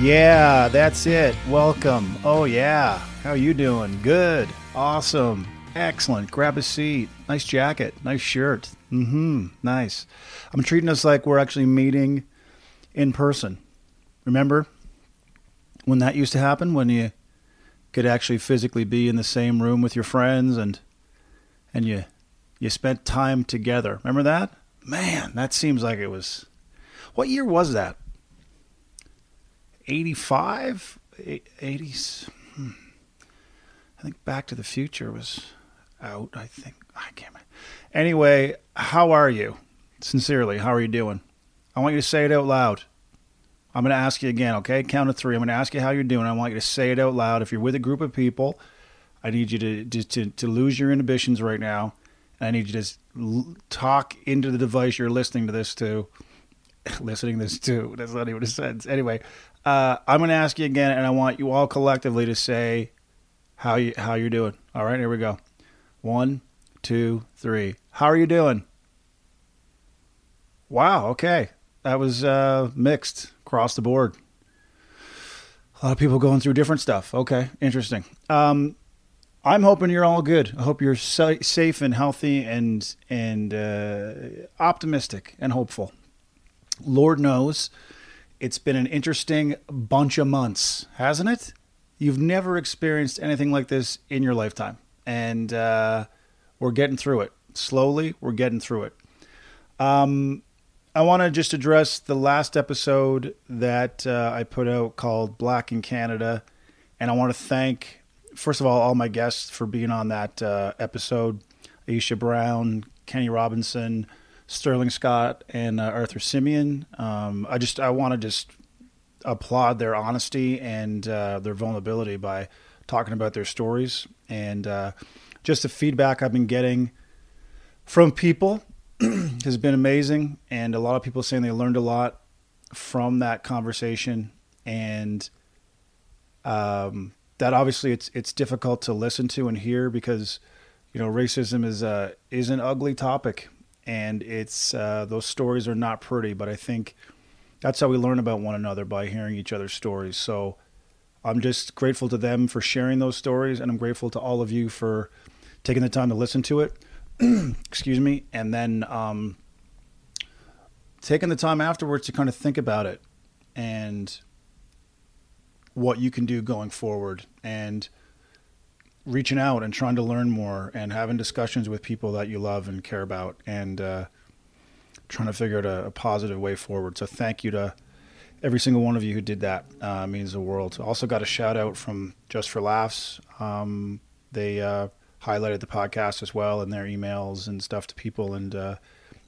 Yeah, that's it. Welcome. Oh yeah. How you doing? Good. Awesome. Excellent. Grab a seat. Nice jacket. Nice shirt. Mm-hmm. Nice. I'm treating us like we're actually meeting in person. Remember when that used to happen? When you could actually physically be in the same room with your friends and and you you spent time together. Remember that? Man, that seems like it was what year was that? 85 80s hmm. i think back to the future was out i think. I can't remember. anyway how are you? Sincerely how are you doing? I want you to say it out loud. I'm going to ask you again okay? Count of three. I'm going to ask you how you're doing. I want you to say it out loud. If you're with a group of people i need you to to, to, lose your inhibitions right now. I need you to just talk into the device you're listening to this to. Listening to this to. That's not even a sentence. Anyway uh, I'm going to ask you again, and I want you all collectively to say how you how you're doing. All right, here we go. One, two, three. How are you doing? Wow. Okay, that was uh, mixed across the board. A lot of people going through different stuff. Okay, interesting. Um, I'm hoping you're all good. I hope you're sa- safe and healthy and and uh, optimistic and hopeful. Lord knows it's been an interesting bunch of months, hasn't it? You've never experienced anything like this in your lifetime. And uh, we're getting through it. Slowly, we're getting through it. Um, I want to just address the last episode that uh, I put out called Black in Canada. And I want to thank, first of all, all my guests for being on that uh, episode Aisha Brown, Kenny Robinson, Sterling Scott and uh, Arthur Simeon. Um, I just I want to just applaud their honesty and uh, their vulnerability by talking about their stories. And uh, just the feedback I've been getting from people has been amazing. And a lot of people saying they learned a lot from that conversation. And um, that obviously it's it's difficult to listen to and hear because you know racism is a is an ugly topic and it's uh, those stories are not pretty. But I think that's how we learn about one another by hearing each other's stories. So I'm just grateful to them for sharing those stories, and I'm grateful to all of you for taking the time to listen to it. Excuse me, and then um, taking the time afterwards to kind of think about it and what you can do going forward and reaching out and trying to learn more and having discussions with people that you love and care about and uh, trying to figure out a, a, positive way forward. So thank you to every single one of you who did that. Uh, means the world. Also got a shout out from Just for Laughs. Um, they uh, highlighted the podcast as well in their emails and stuff to people. And uh,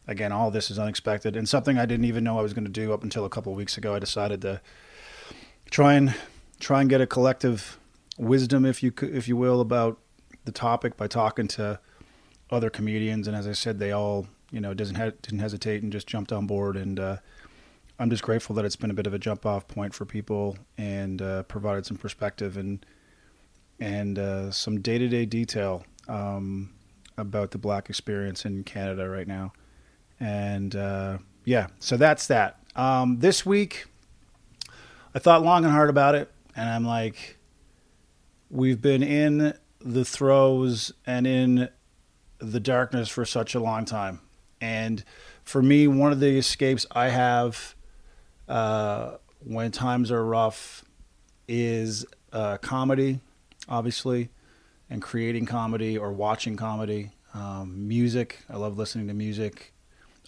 again, all this is unexpected and something I didn't even know I was going to do up until a couple weeks ago. I decided to try and try and get a collective wisdom, if you if you will, about the topic by talking to other comedians. And as I said, they all you know doesn't didn't hesitate and just jumped on board. And uh, I'm just grateful that it's been a bit of a jump off point for people and uh, provided some perspective and and uh, some day to day detail um, about the black experience in Canada right now. And uh, yeah, so that's that. Um, this week, I thought long and hard about it, and I'm like, we've been in the throes and in the darkness for such a long time. And for me, one of the escapes I have uh, when times are rough is uh, comedy, obviously, and creating comedy or watching comedy. Um, music, I love listening to music.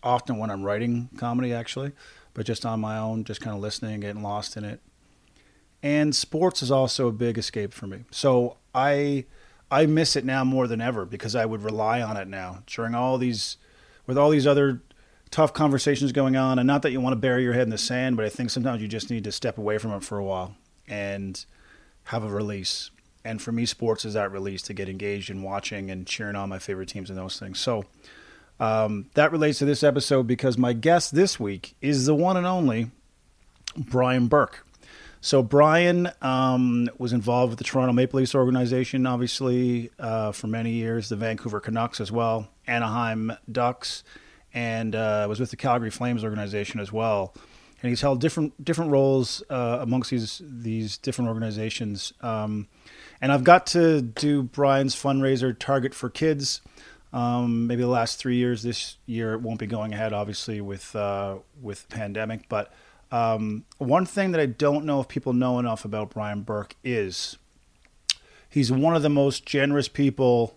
Often when I'm writing comedy, actually, but just on my own, just kind of listening, getting lost in it and sports is also a big escape for me. So I I miss it now more than ever because I would rely on it now during all these with all these other tough conversations going on and not that you want to bury your head in the sand, but I think sometimes you just need to step away from it for a while and have a release. And for me sports is that release to get engaged in watching and cheering on my favorite teams and those things. So um, that relates to this episode because my guest this week is the one and only Brian Burke. So Brian um, was involved with the Toronto Maple Leafs organization, obviously, uh, for many years. The Vancouver Canucks as well, Anaheim Ducks, and uh, was with the Calgary Flames organization as well. and he's held different different roles uh, amongst these these different organizations. Um, and I've got to do Brian's fundraiser Target for Kids. Um, maybe the last three years. This year it won't be going ahead, obviously, with uh, with pandemic. But um, one thing that I don't know if people know enough about Brian Burke is he's one of the most generous people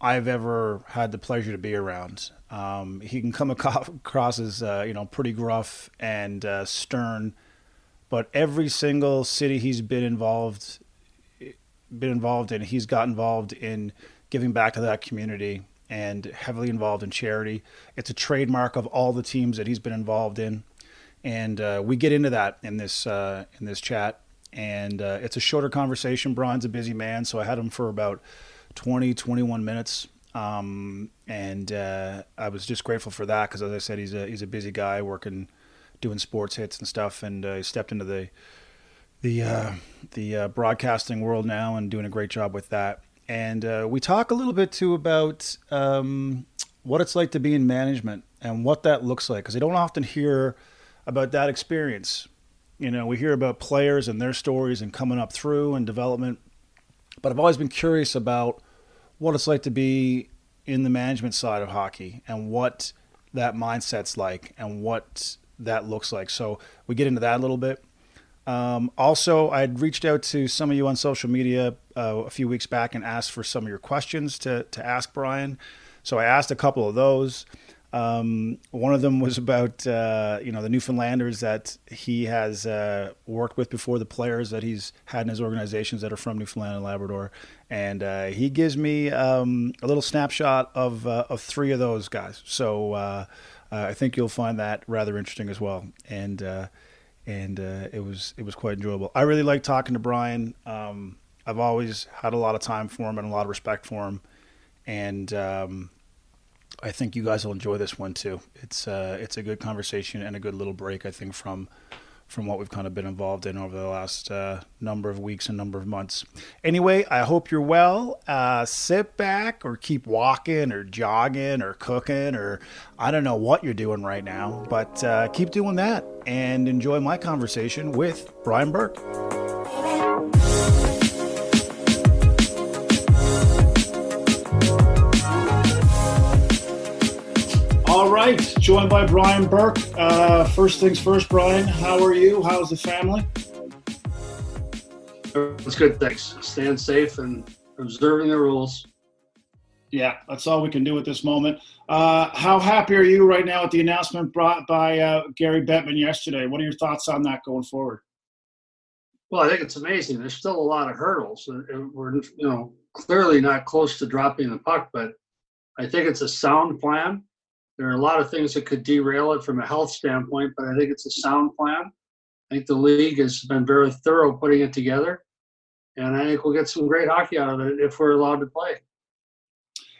I've ever had the pleasure to be around. Um, he can come across as uh, you know pretty gruff and uh, stern, but every single city he's been involved been involved in, he's got involved in giving back to that community and heavily involved in charity. It's a trademark of all the teams that he's been involved in, and uh, we get into that in this uh, in this chat. And uh, it's a shorter conversation. Brian's a busy man, so I had him for about 20, 21 minutes. Um, and uh, I was just grateful for that because, as I said, he's a he's a busy guy working, doing sports hits and stuff, and uh, he stepped into the the uh, the broadcasting world now and doing a great job with that. And we talk a little bit too about um, what it's like to be in management and what that looks like because I don't often hear about that experience. You know, we hear about players and their stories and coming up through and development, but I've always been curious about what it's like to be in the management side of hockey and what that mindset's like and what that looks like. So we get into that a little bit. Um, also, I'd reached out to some of you on social media uh, a few weeks back and asked for some of your questions to, to ask Brian. So I asked a couple of those. Um, one of them was about uh, you know the Newfoundlanders that he has uh, worked with before, the players that he's had in his organizations that are from Newfoundland and Labrador, and uh, he gives me um, a little snapshot of uh, of three of those guys. So uh, I think you'll find that rather interesting as well. And and uh, it was it was quite enjoyable. I really like talking to Brian. Um, I've always had a lot of time for him and a lot of respect for him, and um, I think you guys will enjoy this one too. It's uh, it's a good conversation and a good little break. I think from from what we've kind of been involved in over the last uh, number of weeks and number of months. Anyway, I hope you're well. Uh, sit back or keep walking or jogging or cooking or I don't know what you're doing right now, but uh, keep doing that and enjoy my conversation with Brian Burke. Joined by Brian Burke. Uh, first things first, Brian, how are you? How's the family? It's good, thanks. Staying safe and observing the rules. Yeah, that's all we can do at this moment. Uh, how happy are you right now at the announcement brought by uh, Gary Bettman yesterday? What are your thoughts on that going forward? Well, I think it's amazing. There's still a lot of hurdles. We're, you know, clearly not close to dropping the puck, but I think it's a sound plan. There are a lot of things that could derail it from a health standpoint, but I think it's a sound plan. I think the league has been very thorough putting it together, and I think we'll get some great hockey out of it if we're allowed to play.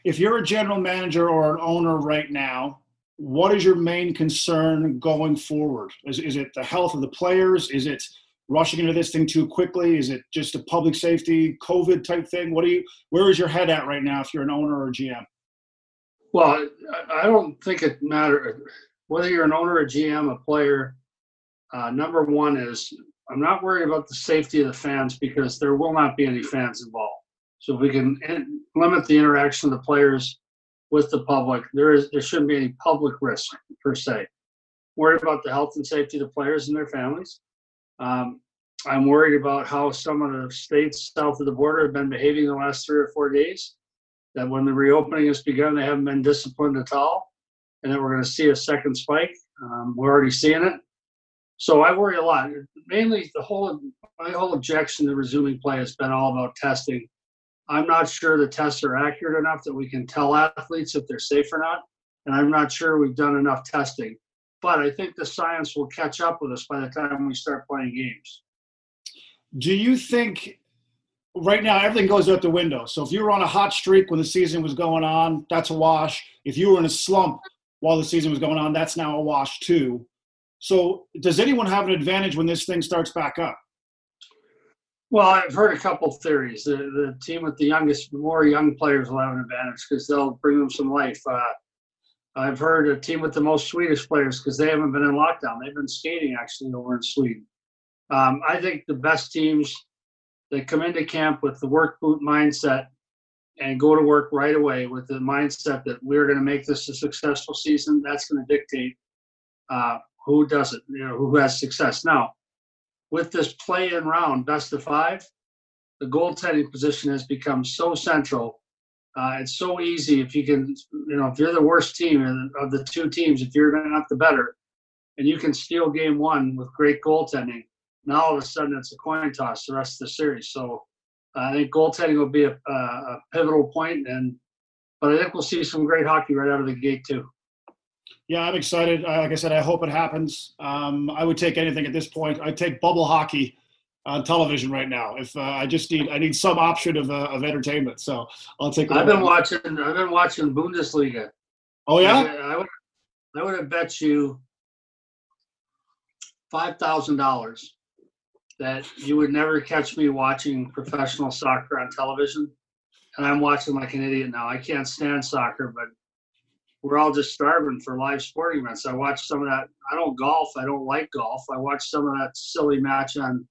If you're a general manager or an owner right now, what is your main concern going forward? Is, is it the health of the players? Is it rushing into this thing too quickly? Is it just a public safety COVID type thing? What do you? Where is your head at right now if you're an owner or GM? Well, I don't think it matters whether you're an owner, a GM, a player. Uh, number one is I'm not worried about the safety of the fans because there will not be any fans involved. So if we can in, limit the interaction of the players with the public, there is there shouldn't be any public risk per se. Worried about the health and safety of the players and their families. Um, I'm worried about how some of the states south of the border have been behaving the last three or four days that when the reopening has begun, they haven't been disciplined at all, and that we're going to see a second spike. Um, we're already seeing it. So I worry a lot. Mainly, the whole my whole objection to resuming play has been all about testing. I'm not sure the tests are accurate enough that we can tell athletes if they're safe or not, and I'm not sure we've done enough testing. But I think the science will catch up with us by the time we start playing games. Do you think right now everything goes out the window. So if you were on a hot streak when the season was going on, that's a wash. If you were in a slump while the season was going on, that's now a wash too. So does anyone have an advantage when this thing starts back up? Well, I've heard a couple theories. The, the team with the youngest, more young players will have an advantage because they'll bring them some life. Uh, I've heard a team with the most Swedish players because they haven't been in lockdown. They've been skating actually over in Sweden. Um, I think the best teams that come into camp with the work boot mindset and go to work right away with the mindset that we're going to make this a successful season. That's going to dictate uh, who does it, you know, who has success. Now, with this play-in round, best of five, the goaltending position has become so central. Uh, it's so easy if you can, you know, if you're the worst team of the two teams, if you're not the better, and you can steal game one with great goaltending, now all of a sudden it's a coin toss the rest of the series. So I think goaltending will be a, a pivotal point, and but I think we'll see some great hockey right out of the gate too. Yeah, I'm excited. Uh, like I said, I hope it happens. Um, I would take anything at this point. I'd take bubble hockey on television right now. If uh, I just need, I need some option of uh, of entertainment. So I'll take. I've been watching. I've been watching Bundesliga. Oh yeah. I, I would. I would have bet you five thousand dollars that you would never catch me watching professional soccer on television. And I'm watching like an idiot now. I can't stand soccer, but we're all just starving for live sporting events. I watch some of that. I don't golf. I don't like golf. I watched some of that silly match on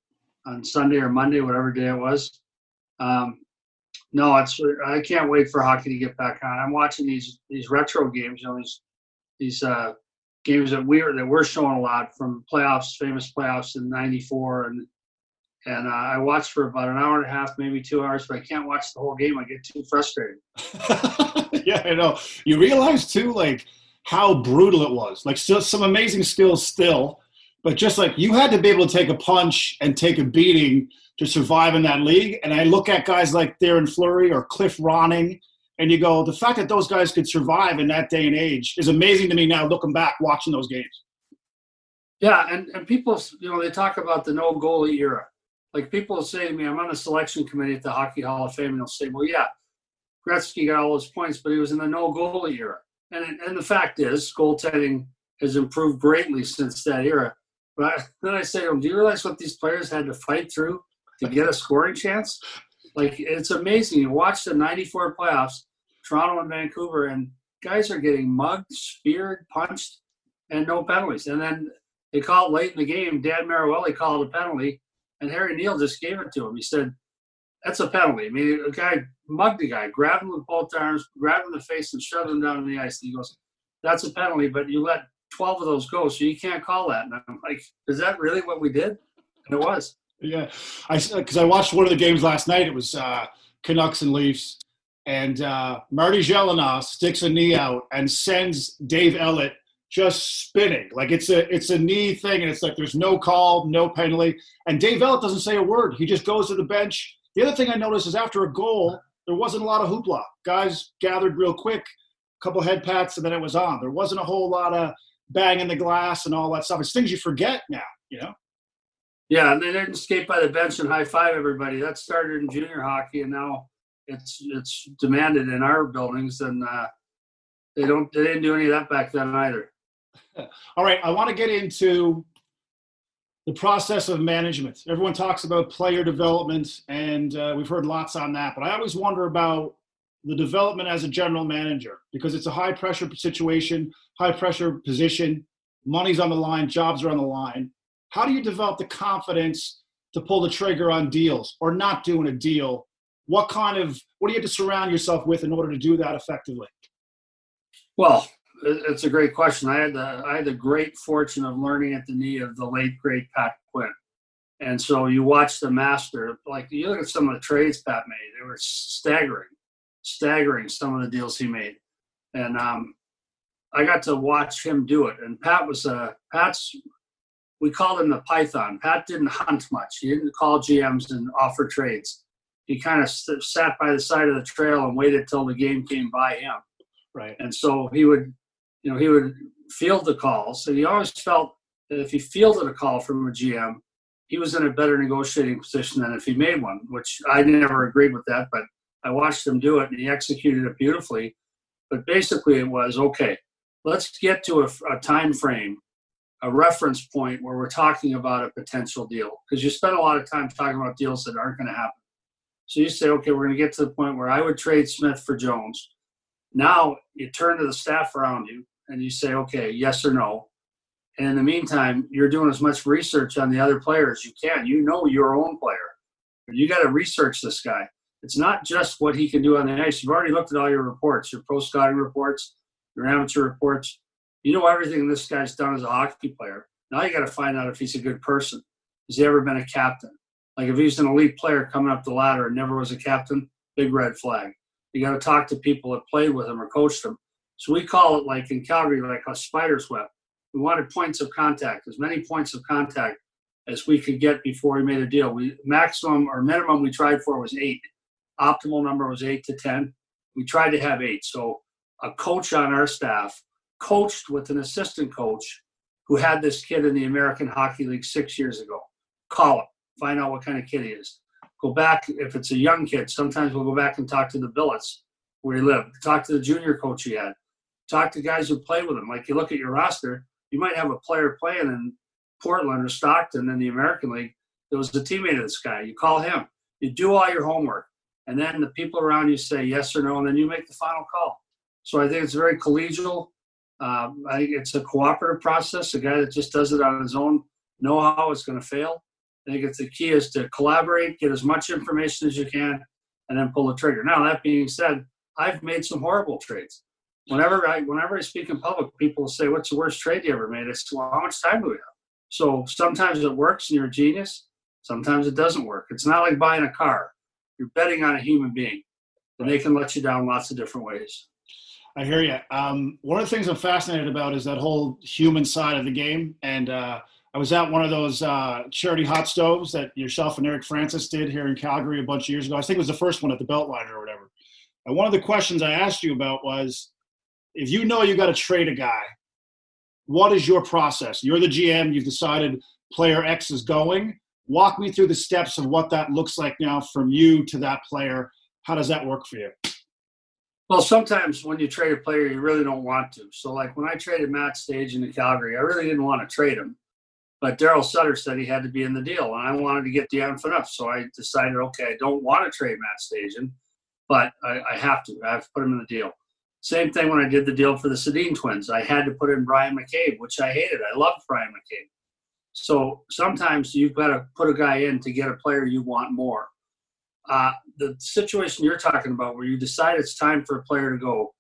on Sunday or Monday, whatever day it was. Um, no, it's I can't wait for hockey to get back on. I'm watching these these retro games. You know these these uh, games that we're that we're showing a lot from playoffs, famous playoffs in '94 and and uh, I watched for about an hour and a half, maybe two hours, but I can't watch the whole game. I get too frustrated. yeah, I know. You realize too, like how brutal it was. Like still some amazing skills still, but just like you had to be able to take a punch and take a beating to survive in that league. And I look at guys like Theoren Fleury or Cliff Ronning, and you go, the fact that those guys could survive in that day and age is amazing to me now looking back watching those games. Yeah, and, and people, you know, they talk about the no goalie era like people will say to me, I'm on the selection committee at the Hockey Hall of Fame, and they'll say, well, yeah, Gretzky got all his points, but he was in the no goalie era. And, and the fact is, goaltending has improved greatly since that era. But I, then I say to them, do you realize what these players had to fight through to get a scoring chance? Like, it's amazing. You watch the 94 playoffs, Toronto and Vancouver, and guys are getting mugged, speared, punched, and no penalties. And then they call it late in the game. Dan Marouelli called a penalty and Harry Neale just gave it to him. He said, "That's a penalty." I mean, a guy mugged the guy, grabbed him with both arms, grabbed him in the face, and shoved him down on the ice. And he goes, "That's a penalty, but you let 12 of those go, so you can't call that." And I'm like, "Is that really what we did?" And it was. Yeah, I because I watched one of the games last night. It was uh, Canucks and Leafs, and uh, Marty Gelinas sticks a knee out and sends Dave Ellett just spinning. Like it's a it's a knee thing, and it's like there's no call, no penalty. And Dave Ellett doesn't say a word. He just goes to the bench. The other thing I noticed is after a goal, there wasn't a lot of hoopla. Guys gathered real quick, a couple head pats, and then it was on. There wasn't a whole lot of banging the glass and all that stuff. It's things you forget now, you know. Yeah, and they didn't skate by the bench and high five everybody. That started in junior hockey, and now it's it's demanded in our buildings, and uh, they don't they didn't do any of that back then either. All right, I want to get into the process of management. Everyone talks about player development, and uh, we've heard lots on that. But I always wonder about the development as a general manager because it's a high pressure situation, high pressure position. Money's on the line, jobs are on the line. How do you develop the confidence to pull the trigger on deals or not doing a deal? What kind of what do you have to surround yourself with in order to do that effectively? Well, it's a great question. I had the I had the great fortune of learning at the knee of the late great Pat Quinn, and so you watch the master. Like you look at some of the trades Pat made; they were staggering, staggering. Some of the deals he made, and um, I got to watch him do it. And Pat was a Pat's. We called him the Python. Pat didn't hunt much. He didn't call GMs and offer trades. He kind of st- sat by the side of the trail and waited till the game came by him. Right. And so he would you know, he would field the calls. And he always felt that if he fielded a call from a GM, he was in a better negotiating position than if he made one, which I never agreed with that, but I watched him do it and he executed it beautifully. But basically, it was okay, let's get to a, a time frame, a reference point where we're talking about a potential deal. Because you spend a lot of time talking about deals that aren't going to happen. So you say, okay, we're going to get to the point where I would trade Smith for Jones. Now you turn to the staff around you and you say, okay, yes or no. And in the meantime, you're doing as much research on the other player as you can. You know your own player. You got to research this guy. It's not just what he can do on the ice. You've already looked at all your reports, your pro scouting reports, your amateur reports. You know everything this guy's done as a hockey player. Now you got to find out if he's a good person. Has he ever been a captain? Like if he's an elite player coming up the ladder and never was a captain, big red flag. You got to talk to people that played with him or coached him. So we call it like in Calgary, like a spider's web. We wanted points of contact, as many points of contact as we could get before we made a deal. We maximum or minimum we tried for was eight. Optimal number was eight to ten. We tried to have eight. So a coach on our staff coached with an assistant coach who had this kid in the American Hockey League six years ago. Call him, find out what kind of kid he is. Go back if it's a young kid. Sometimes we'll go back and talk to the billets where he lived. Talk to the junior coach he had. Talk to guys who play with him. Like you look at your roster, you might have a player playing in Portland or Stockton in the American League that was a teammate of this guy. You call him. You do all your homework, and then the people around you say yes or no, and then you make the final call. So I think it's very collegial. Um, I think it's a cooperative process. A guy that just does it on his own know how it's going to fail. I think it's the key is to collaborate, get as much information as you can, and then pull the trigger. Now that being said, I've made some horrible trades. Whenever I whenever I speak in public, people say, "What's the worst trade you ever made?" I say, "Well, how much time do we have?" So sometimes it works and you're a genius. Sometimes it doesn't work. It's not like buying a car. You're betting on a human being, and they can let you down lots of different ways. I hear you. Um, one of the things I'm fascinated about is that whole human side of the game. And uh, I was at one of those uh, charity hot stoves that yourself and Eric Francis did here in Calgary a bunch of years ago. I think it was the first one at the Beltline or whatever. And one of the questions I asked you about was if you know you got to trade a guy, what is your process? You're the GM, you've decided player X is going. Walk me through the steps of what that looks like now from you to that player. How does that work for you? Well, sometimes when you trade a player, you really don't want to. So, like when I traded Matt Stajan into Calgary, I really didn't want to trade him. But Daryl Sutter said he had to be in the deal, and I wanted to get Dion Phaneuf. So I decided, okay, I don't want to trade Matt Stajan, but I, I, have to. I have to put him in the deal. Same thing when I did the deal for the Sedin twins. I had to put in Bryan McCabe, which I hated. I loved Bryan McCabe. So sometimes you've got to put a guy in to get a player you want more. Uh, the situation you're talking about, where you decide it's time for a player to go,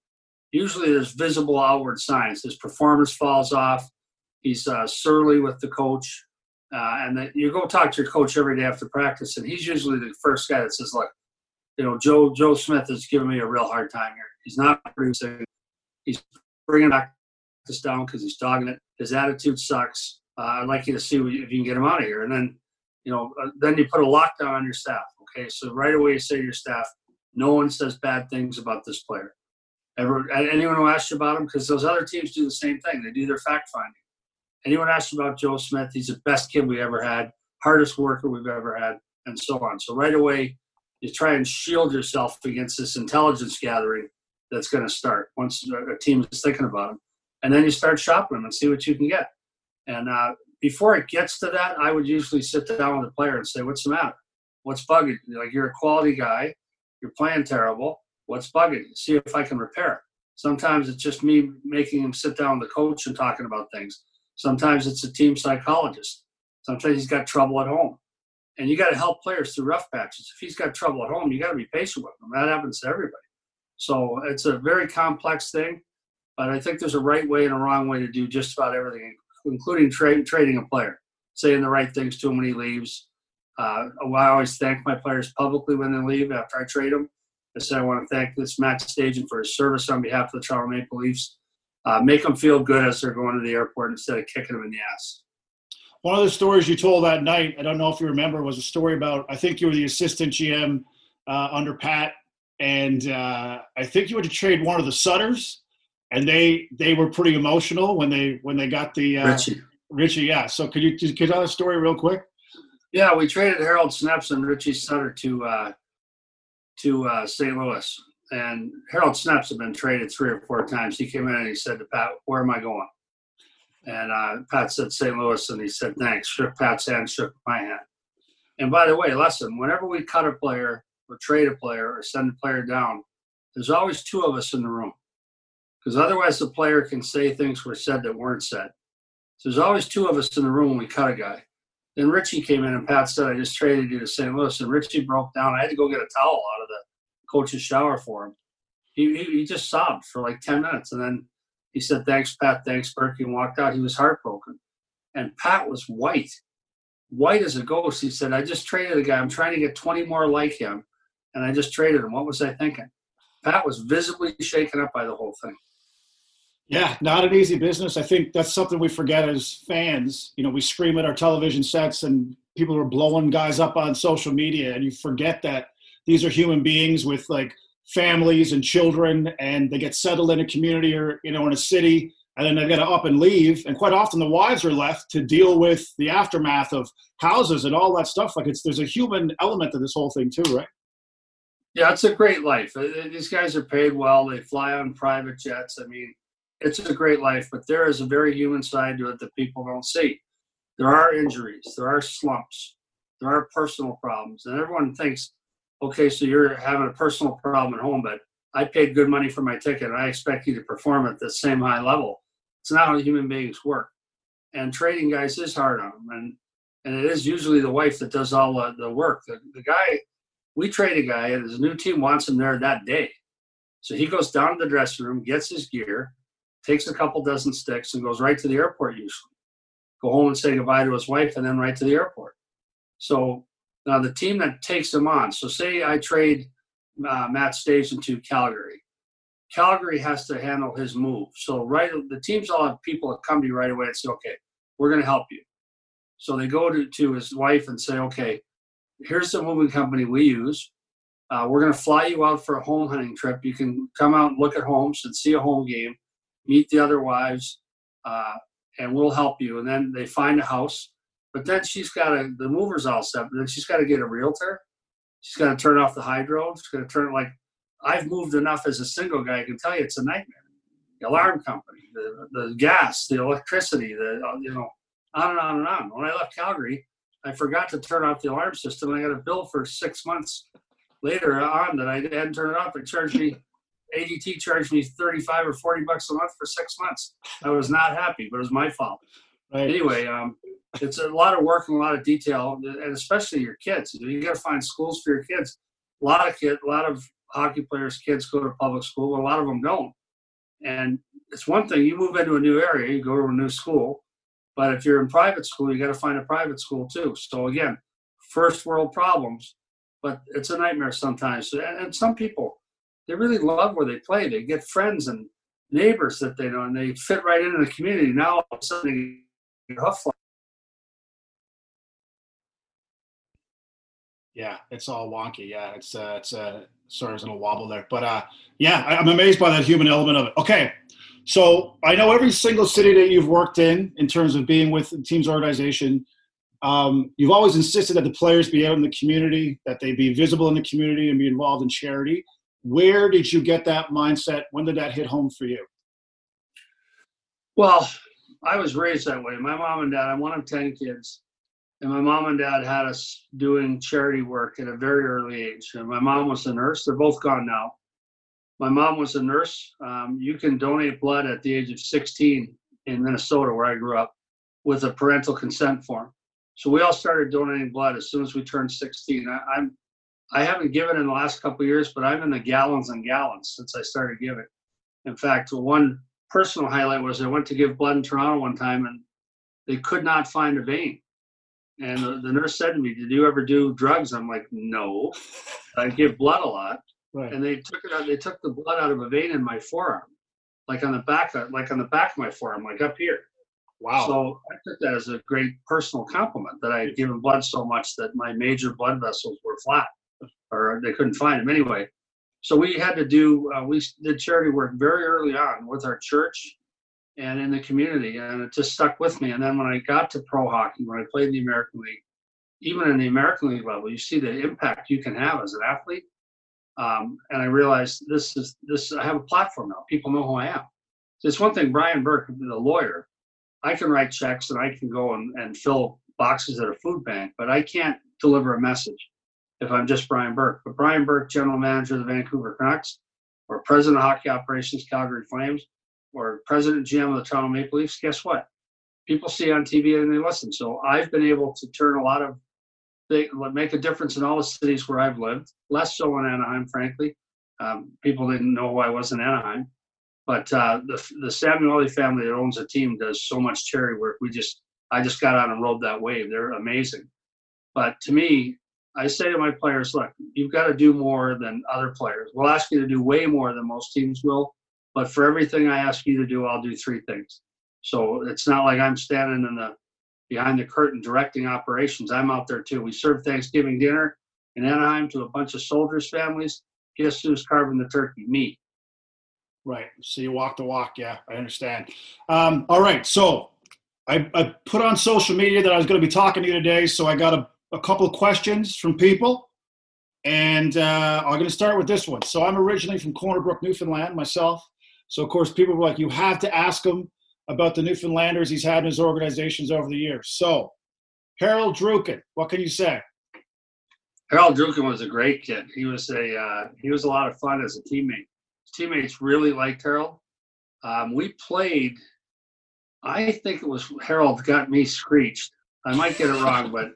usually there's visible outward signs. His performance falls off. He's uh, surly with the coach. Uh, and then you go talk to your coach every day after practice, and he's usually the first guy that says, "Look, you know, Joe Joe Smith is giving me a real hard time here. He's not producing. He's bringing back this down because he's dogging it. His attitude sucks. Uh, I'd like you to see if you can get him out of here. And then, you know, uh, then you put a lockdown on your staff. Okay, so right away you say to your staff, no one says bad things about this player. Ever anyone who asks you about him because those other teams do the same thing. They do their fact finding. Anyone asks about Joe Smith, he's the best kid we ever had, hardest worker we've ever had, and so on. So right away, you try and shield yourself against this intelligence gathering that's going to start once a team is thinking about them. And then you start shopping them and see what you can get. And uh, before it gets to that, I would usually sit down with the player and say, "What's the matter? What's bugging you? Like you're a quality guy, you're playing terrible. What's bugging you? See if I can repair it." Sometimes it's just me making him sit down with the coach and talking about things. Sometimes it's a team psychologist. Sometimes he's got trouble at home. And you got to help players through rough patches. If he's got trouble at home, you got to be patient with him. That happens to everybody. So it's a very complex thing, but I think there's a right way and a wrong way to do just about everything, including tra- trading a player, saying the right things to him when he leaves. Uh, I always thank my players publicly when they leave after I trade them. I said I want to thank this Matt Stajan for his service on behalf of the Toronto Maple Leafs. Uh, make them feel good as they're going to the airport instead of kicking them in the ass. One of the stories you told that night, I don't know if you remember, was a story about I think you were the assistant GM uh, under Pat and uh, I think you had to trade one of the Sutters, and they they were pretty emotional when they when they got the uh, Richie. Ritchie, yeah. So could you could you tell the story real quick? Yeah, we traded Harold Snepsts and Richie Sutter to uh, to uh, St. Louis, and Harold Snepsts had been traded three or four times. He came in and he said to Pat, "Where am I going?" And uh, Pat said St. Louis, and he said thanks. Shook Pat's hand, shook my hand. And by the way, listen, whenever we cut a player or trade a player or send a player down, there's always two of us in the room. because otherwise the player can say things were said that weren't said. So there's always two of us in the room when we cut a guy. Then Richie came in and Pat said, I just traded you to St. Louis. And Richie broke down. I had to go get a towel out of the coach's shower for him. He, he, he just sobbed for like 10 minutes. And then he said, Thanks, Pat. Thanks, Burkie, and walked out. He was heartbroken. And Pat was white, white as a ghost. He said, I just traded a guy. I'm trying to get 20 more like him. And I just traded him. What was I thinking? Pat was visibly shaken up by the whole thing. Yeah, not an easy business. I think that's something we forget as fans. You know, we scream at our television sets and people are blowing guys up on social media, and you forget that these are human beings with like families and children, and they get settled in a community or, you know, in a city, and then they've got to up and leave. And quite often the wives are left to deal with the aftermath of houses and all that stuff. Like it's there's a human element to this whole thing too, right? Yeah, it's a great life. Uh, these guys are paid well. They fly on private jets. I mean, it's a great life, but there is a very human side to it that people don't see. There are injuries, there are slumps, there are personal problems, and everyone thinks, okay, so you're having a personal problem at home, but I paid good money for my ticket and I expect you to perform at the same high level. It's not how human beings work. And trading guys is hard on them. And, and it is usually the wife that does all the, the work. The, the guy, we trade a guy and his new team wants him there that day. So he goes down to the dressing room, gets his gear, takes a couple dozen sticks, and goes right to the airport usually. Go home and say goodbye to his wife, and then right to the airport. So now the team that takes him on. So say I trade uh, Matt Stajan to Calgary. Calgary has to handle his move. So right, the teams all have people that come to you right away and say, "Okay, we're going to help you." So they go to, to his wife and say, "Okay, here's the moving company we use. Uh, we're going to fly you out for a home hunting trip. You can come out and look at homes and see a home game meet the other wives, uh, and we'll help you. And then they find a house, but then she's got to the movers all set. But then she's got to get a realtor. She's got to turn off the hydro. She's got to turn like I've moved enough as a single guy. I can tell you it's a nightmare. The alarm company, the the gas, the electricity, the uh, you know, on and on and on. When I left Calgary, I forgot to turn off the alarm system, and I got a bill for six months later on that I hadn't turned it off. It charged me ADT charged me 35 or 40 bucks a month for six months. I was not happy, but it was my fault. Right. Anyway, um, it's a lot of work and a lot of detail, and especially your kids. You got to find schools for your kids. A lot of kids, a lot of hockey players' kids go to public school. A lot of them don't. And it's one thing you move into a new area, you go to a new school, but if you're in private school, you got to find a private school too. So again, first world problems, but it's a nightmare sometimes. And some people, they really love where they play. They get friends and neighbors that they know, and they fit right into the community. Now all of a sudden, they get Yeah, it's all wonky. Yeah, it's uh, it's uh, of in a wobble there, but uh, yeah, I'm amazed by that human element of it. Okay, so I know every single city that you've worked in, in terms of being with the team's organization, um, you've always insisted that the players be out in the community, that they be visible in the community, and be involved in charity. Where did you get that mindset? When did that hit home for you? Well, I was raised that way. My mom and dad, I'm one of 10 kids, and my mom and dad had us doing charity work at a very early age. And my mom was a nurse. They're both gone now. My mom was a nurse. Um, you can donate blood at the age of 16 in Minnesota, where I grew up, with a parental consent form. So we all started donating blood as soon as we turned 16. I, I'm I haven't given in the last couple years, but I'm in the gallons and gallons since I started giving. In fact, one personal highlight was I went to give blood in Toronto one time and they could not find a vein. And the, the nurse said to me, "Did you ever do drugs?" I'm like, "No, I give blood a lot." Right. And they took it out. They took the blood out of a vein in my forearm, like on the back, of, like on the back of my forearm, like up here. Wow. So I took that as a great personal compliment that I had given blood so much that my major blood vessels were flat or they couldn't find them anyway. So we had to do, uh, we did charity work very early on with our church and in the community, and it just stuck with me. And then when I got to pro hockey, when I played in the American League, even in the American League level, you see the impact you can have as an athlete. Um, and I realized this is this. I have a platform now. People know who I am. So it's one thing. Brian Burke, the lawyer, I can write checks and I can go and, and fill boxes at a food bank, but I can't deliver a message if I'm just Brian Burke. But Brian Burke, general manager of the Vancouver Canucks, or president of hockey operations, Calgary Flames, or president GM of the Toronto Maple Leafs, guess what? People see on TV and they listen. So I've been able to turn a lot of they make a difference in all the cities where I've lived. Less so in Anaheim, frankly. Um, people didn't know I was in Anaheim, but uh, the the Samueli family that owns the team does so much charity work. We just I just got on and rode that wave. They're amazing. But to me, I say to my players, look, you've got to do more than other players. We'll ask you to do way more than most teams will, but for everything I ask you to do, I'll do three things. So it's not like I'm standing in the behind the curtain directing operations. I'm out there too. We serve Thanksgiving dinner in Anaheim to a bunch of soldiers' families. Guess who's carving the turkey? Me. Right. So you walk the walk. Yeah, I understand. Um, all right. So I, I, put on social media that I was going to be talking to you today. So I got a, a couple of questions from people. And uh, I'm going to start with this one. So I'm originally from Corner Brook, Newfoundland myself. So, of course, people were like, you have to ask him about the Newfoundlanders he's had in his organizations over the years. So, Harold Druken, what can you say? Harold Druken was a great kid. He was a uh, he was a lot of fun as a teammate. His teammates really liked Harold. Um, we played. I think it was Harold got me screeched. I might get it wrong, but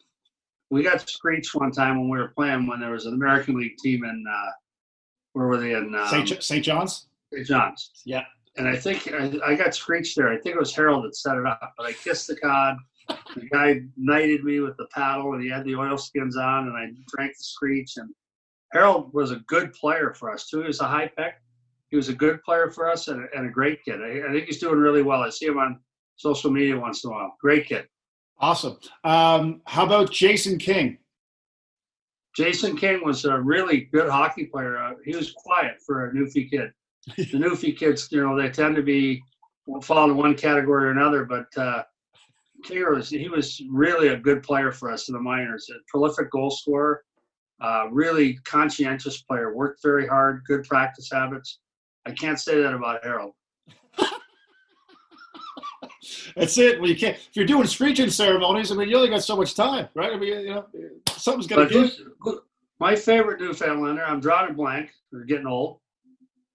we got screeched one time when we were playing when there was an American League team in uh, where were they in um, St. St. John's. Yeah and I think I, I, got screeched there. I think it was Harold that set it up, but I kissed the cod. The guy knighted me with the paddle, and he had the oilskins on, and I drank the screech. And Harold was a good player for us too. He was a high pick. He was a good player for us and, and a great kid. I, I, think he's doing really well. I see him on social media once in a while. Great kid. Awesome. Um, how about Jason King? Jason King was a really good hockey player. Uh, he was quiet for a Newfie kid the Newfie kids, you know, they tend to be fall in one category or another. But uh, he was really a good player for us in the minors. A prolific goal scorer, uh, really conscientious player. Worked very hard, good practice habits. I can't say that about Harold. That's it. Well, you can't. If you're doing screeching ceremonies, I mean, you only got so much time, right? I mean, you know, something's got to give. My favorite Newfoundlander, I'm drawing a blank. We're getting old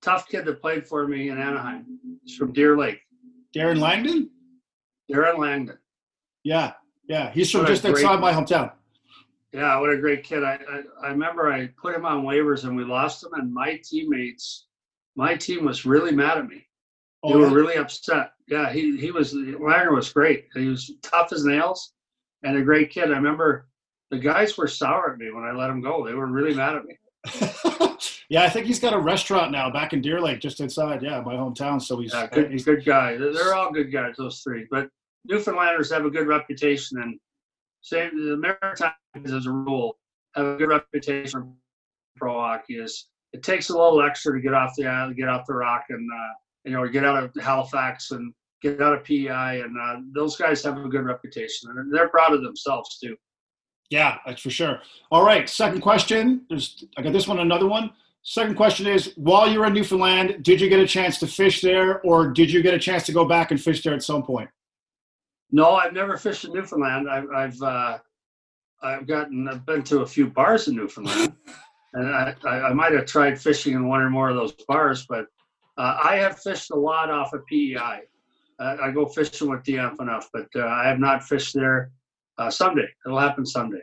tough kid that played for me in Anaheim. He's from Deer Lake. Darren Langdon? Darren Langdon. Yeah, yeah. He's from just outside my hometown. Yeah, what a great kid. I, I, I remember I put him on waivers and we lost him, and my teammates, my team was really mad at me. Oh, they oh, were really upset. Yeah, he, he was, Wagner was great. He was tough as nails and a great kid. I remember the guys were sour at me when I let him go. They were really mad at me. Yeah, I think he's got a restaurant now back in Deer Lake, just inside. Yeah, my hometown. So he's yeah, good. He's good guy. They're all good guys, those three. But Newfoundlanders have a good reputation, and same the Maritimes as a rule have a good reputation for pro hockey. Is it takes a little extra to get off the island, get off the rock, and uh, you know, get out of Halifax and get out of PEI, and uh, those guys have a good reputation, and they're proud of themselves too. Yeah, that's for sure. All right, second question. There's I got this one, another one. Second question is while you're in Newfoundland, did you get a chance to fish there or did you get a chance to go back and fish there at some point? No, I've never fished in Newfoundland. I've, I've, uh, I've gotten, I've been to a few bars in Newfoundland and I, I, I, might have tried fishing in one or more of those bars, but uh, I have fished a lot off of PEI. Uh, I go fishing with DMF enough, but uh, I have not fished there. Uh, someday, it'll happen someday.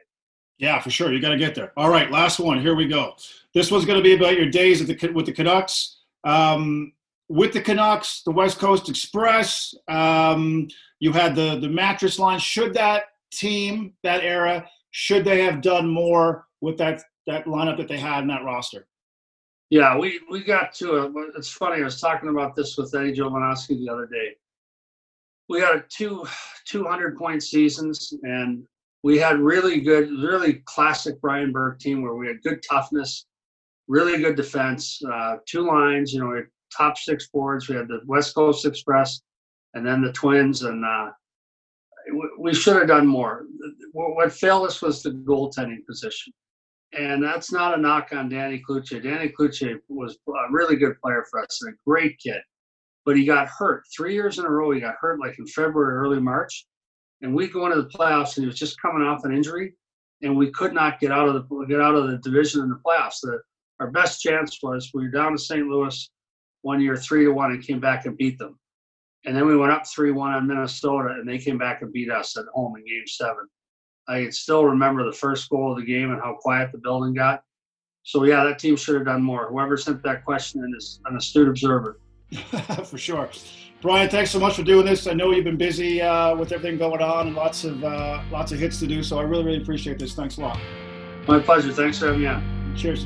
Yeah, for sure. You got to get there. All right, last one. Here we go. This one's going to be about your days the, with the Canucks. Um, with the Canucks, the West Coast Express, um, you had the the mattress line. Should that team, that era, should they have done more with that that lineup that they had in that roster? Yeah, we we got to it. It's funny. I was talking about this with Eddie Jovanovski the other day. We had two two hundred point seasons, and we had really good, really classic Brian Burke team where we had good toughness, really good defense, uh, two lines. You know, we had top six boards. We had the West Coast Express, and then the Twins, and uh, we should have done more. What failed us was the goaltending position, and that's not a knock on Danny Cloutier. Danny Cloutier was a really good player for us and a great kid, but he got hurt three years in a row. He got hurt like in February, early March and we go into the playoffs, and he was just coming off an injury, and we could not get out of the get out of the division in the playoffs. The our best chance was we were down to St. Louis one year, three to one, and came back and beat them. And then we went up three one on Minnesota, and they came back and beat us at home in Game Seven. I can still remember the first goal of the game and how quiet the building got. So yeah, that team should have done more. Whoever sent that question in is an astute observer. for sure. Brian, thanks so much for doing this. I know you've been busy uh, with everything going on and lots of uh, lots of hits to do. So I really, really appreciate this. Thanks a lot. My pleasure. Thanks for having me on. Cheers.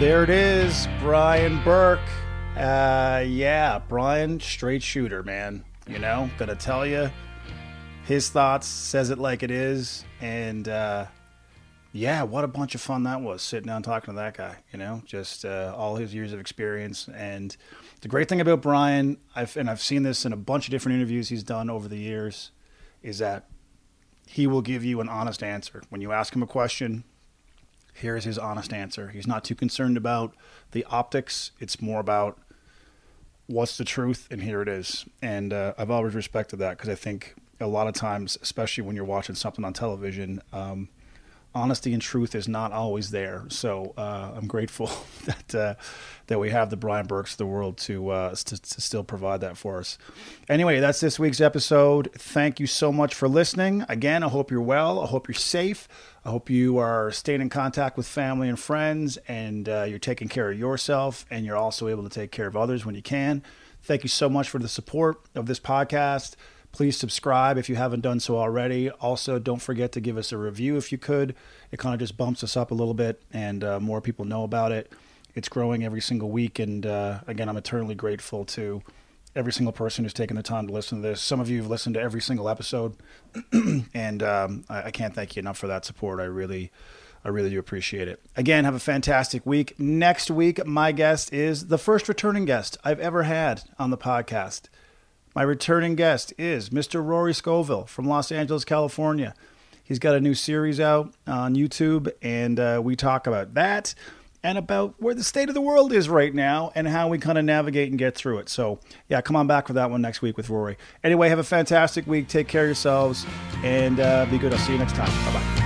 There it is, Brian Burke. Uh, yeah, Brian, straight shooter, man. You know, gonna tell you his thoughts, says it like it is, and uh, yeah, what a bunch of fun that was sitting down talking to that guy. You know, just uh, all his years of experience, and the great thing about Brian, I've and I've seen this in a bunch of different interviews he's done over the years, is that he will give you an honest answer when you ask him a question. Here's his honest answer. He's not too concerned about the optics. It's more about what's the truth, and here it is. And uh, I've always respected that because I think a lot of times, especially when you're watching something on television, um, honesty and truth is not always there. So uh, I'm grateful that uh, that we have the Brian Burkes of the world to, uh, to, to still provide that for us. Anyway, that's this week's episode. Thank you so much for listening. Again, I hope you're well. I hope you're safe. I hope you are staying in contact with family and friends, and uh, you're taking care of yourself, and you're also able to take care of others when you can. Thank you so much for the support of this podcast. Please subscribe if you haven't done so already. Also, don't forget to give us a review if you could. It kind of just bumps us up a little bit, and uh, more people know about it. It's growing every single week, and uh, again, I'm eternally grateful to every single person who's taken the time to listen to this. Some of you have listened to every single episode, and um, I, I, can't thank you enough for that support. I really, I really do appreciate it. Again, have a fantastic week. Next week, my guest is the first returning guest I've ever had on the podcast. My returning guest is Mr. Rory Scovel from Los Angeles, California. He's got a new series out on YouTube, and uh, we talk about that and about where the state of the world is right now and how we kind of navigate and get through it. So, yeah, come on back for that one next week with Rory. Anyway, have a fantastic week. Take care of yourselves and uh, be good. I'll see you next time. Bye bye.